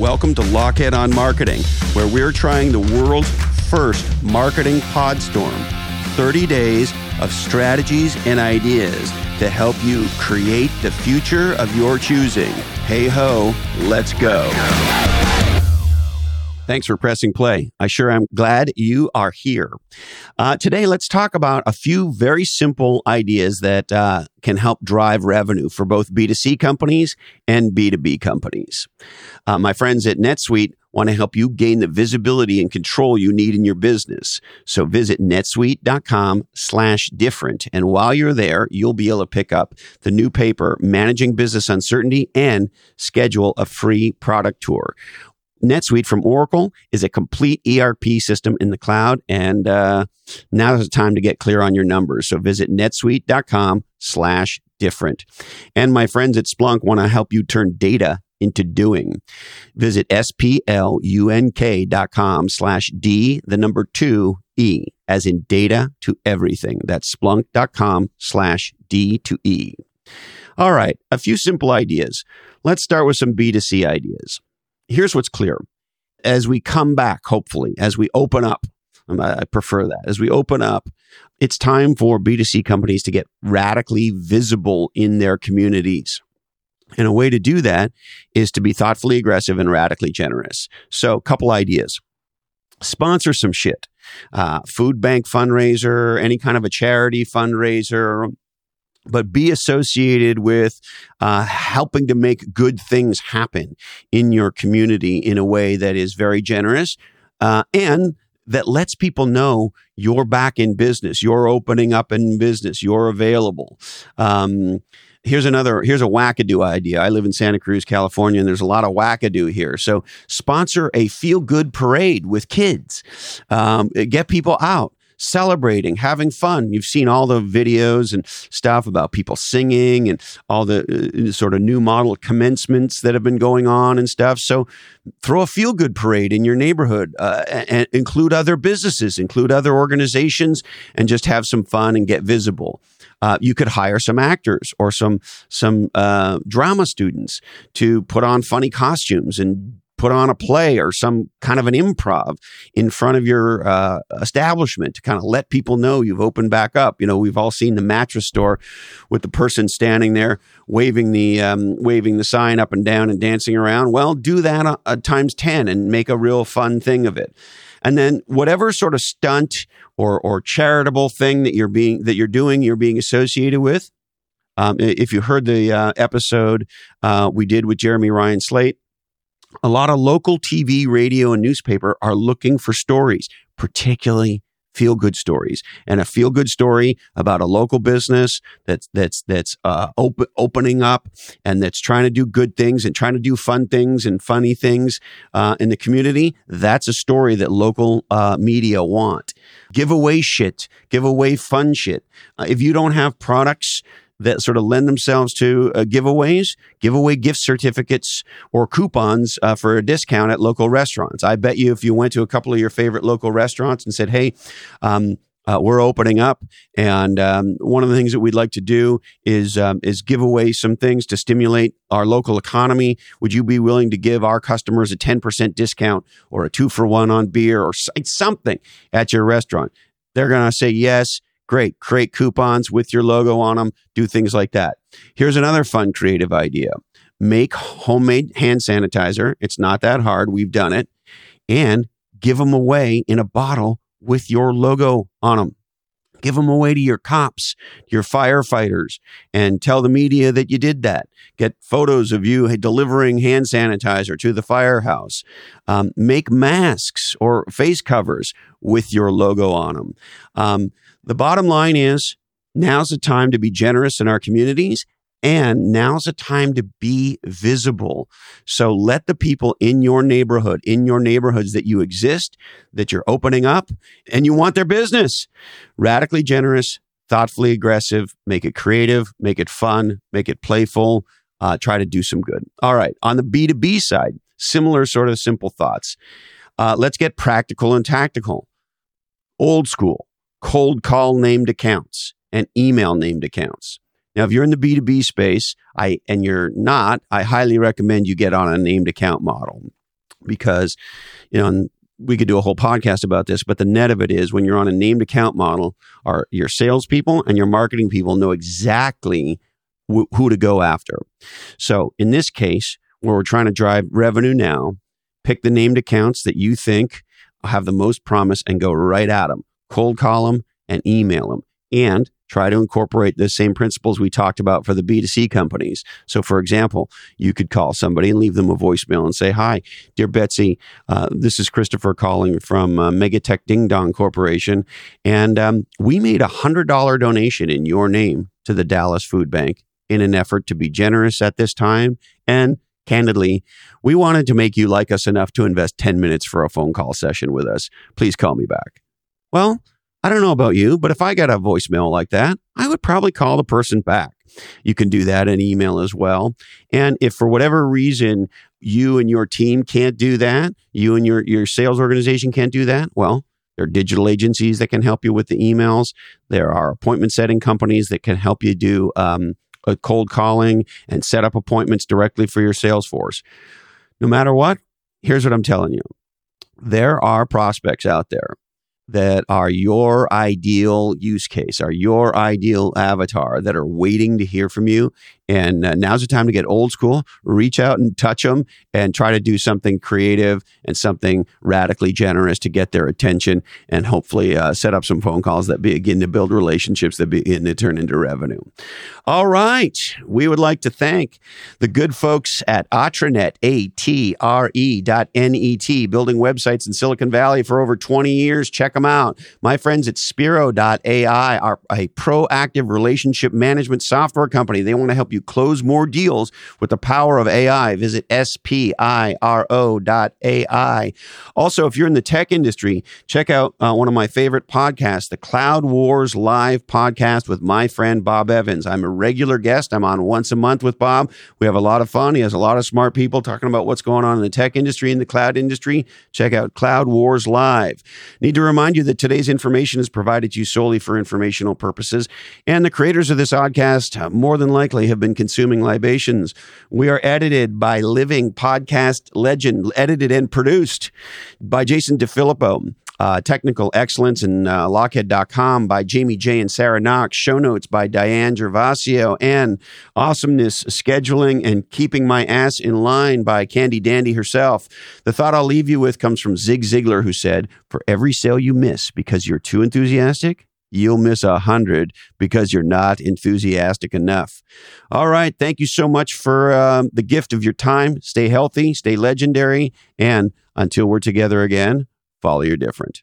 Welcome to Lochhead on Marketing, where we're trying the world's first marketing podstorm 30 days of strategies and ideas to help you create the future of your choosing. Hey ho, let's go. Thanks for pressing play. I sure am glad you are here. Uh, today, let's talk about a few very simple ideas that uh, can help drive revenue for both B2C companies and B2B companies. Uh, my friends at NetSuite want to help you gain the visibility and control you need in your business. So visit netsuite.com slash different. And while you're there, you'll be able to pick up the new paper, Managing Business Uncertainty, and schedule a free product tour. NetSuite from Oracle is a complete ERP system in the cloud. And uh, now is the time to get clear on your numbers. So visit netsuite.com slash different. And my friends at Splunk want to help you turn data into doing. Visit splunk.com slash D, the number two E, as in data to everything. That's splunk.com slash D to E. All right, a few simple ideas. Let's start with some B2C ideas here's what's clear. As we come back, hopefully, as we open up, I prefer that. As we open up, it's time for B2C companies to get radically visible in their communities. And a way to do that is to be thoughtfully aggressive and radically generous. So, a couple ideas. Sponsor some shit. Uh, food bank fundraiser, any kind of a charity fundraiser, but be associated with uh, helping to make good things happen in your community in a way that is very generous uh, and that lets people know you're back in business, you're opening up in business, you're available. Um, here's another here's a wackadoo idea. I live in santa cruz california and there's a lot of wackadoo here. So sponsor a feel good parade with kids. Um, get people out celebrating, having fun. You've seen all the videos and stuff about people singing and all the uh, sort of new model commencements that have been going on and stuff. So throw a feel good parade in your neighborhood uh, and include other businesses, include other organizations, and just have some fun and get visible. Uh, you could hire some actors or some some uh, drama students to put on funny costumes and put on a play or some kind of an improv in front of your uh, establishment to kind of let people know you've opened back up. You know, we've all seen the mattress store with the person standing there waving the um, waving the sign up and down and dancing around. Well, do that uh, uh, times ten and make a real fun thing of it. And then whatever sort of stunt or or charitable thing that you're being that you're doing, you're being associated with. Um, if you heard the uh, episode uh, we did with Jeremy Ryan Slate, a lot of local TV, radio, and newspaper are looking for stories, particularly feel good stories. And a feel good story about a local business that's that's that's uh, op- opening up and that's trying to do good things and trying to do fun things and funny things uh, in the community that's a story that local uh, media want. Give away shit. Give away fun shit. Uh, if you don't have products that sort of lend themselves to uh, giveaways, give away gift certificates or coupons uh, for a discount at local restaurants. I bet you if you went to a couple of your favorite local restaurants and said, hey, um, uh, we're opening up, and um, one of the things that we'd like to do is um, is give away some things to stimulate our local economy. Would you be willing to give our customers a ten percent discount or a two for one on beer or something at your restaurant? They're going to say yes. Great. Create coupons with your logo on them. Do things like that. Here's another fun creative idea. Make homemade hand sanitizer. It's not that hard. We've done it. And give them away in a bottle with your logo on them. Give them away to your cops, your firefighters, and tell the media that you did that. Get photos of you delivering hand sanitizer to the firehouse. Um, make masks or face covers with your logo on them. Um, the bottom line is now's the time to be generous in our communities and now's the time to be visible. So let the people in your neighborhood, in your neighborhoods that you exist, that you're opening up and you want their business. Radically generous, thoughtfully aggressive, make it creative, make it fun, make it playful, uh, try to do some good. All right. On the B2B side, similar sort of simple thoughts. Uh, let's get practical and tactical. Old school cold call named accounts and email named accounts. Now, if you're in the B2B space, I and you're not, I highly recommend you get on a named account model. because, you know, we could do a whole podcast about this, but the net of it is when you're on a named account model, our your salespeople and your marketing people know exactly wh- who to go after. So in this case, where we're trying to drive revenue now, pick the named accounts that you think have the most promise and go right at them. Cold call them and email them. And try to incorporate the same principles we talked about for the B2C companies. So, for example, you could call somebody and leave them a voicemail and say, Hi, dear Betsy, uh, this is Christopher calling from uh, Megatech Ding Dong Corporation. And um, we made a $100 donation in your name to the Dallas Food Bank in an effort to be generous at this time. And candidly, we wanted to make you like us enough to invest 10 minutes for a phone call session with us. Please call me back. Well, I don't know about you, but if I got a voicemail like that, I would probably call the person back. You can do that in email as well. And if for whatever reason you and your team can't do that, you and your, your sales organization can't do that, well, there are digital agencies that can help you with the emails. There are appointment setting companies that can help you do um, a cold calling and set up appointments directly for your sales force. No matter what, here's what I'm telling you. There are prospects out there that are your ideal use case, are your ideal avatar that are waiting to hear from you. And uh, now's the time to get old school, reach out and touch them and try to do something creative and something radically generous to get their attention and hopefully uh, set up some phone calls that begin to build relationships that begin to turn into revenue. All right. We would like to thank the good folks at Atrenet, A T R E dot N E T, building websites in Silicon Valley for over 20 years. Check them out. My friends at Spiro.ai are a proactive relationship management software company. They want to help you close more deals with the power of AI. Visit spiro.ai. Also, if you're in the tech industry, check out uh, one of my favorite podcasts, the Cloud Wars Live podcast with my friend Bob Evans. I'm a regular guest. I'm on once a month with Bob. We have a lot of fun. He has a lot of smart people talking about what's going on in the tech industry and the cloud industry. Check out Cloud Wars Live. Need to remind you that today's information is provided to you solely for informational purposes, and the creators of this podcast uh, more than likely have been consuming libations. We are edited by living podcast legend, edited and produced by Jason DeFillippo. Uh, technical excellence and uh, lochhead.com by Jamie J and Sarah Knox. Show notes by Diane Gervasio and awesomeness scheduling and keeping my ass in line by Candy Dandy herself. The thought I'll leave you with comes from Zig Ziglar, who said, For every sale you miss because you're too enthusiastic, you'll miss a hundred because you're not enthusiastic enough. All right. Thank you so much for uh, the gift of your time. Stay healthy, stay legendary, and until we're together again, follow your different.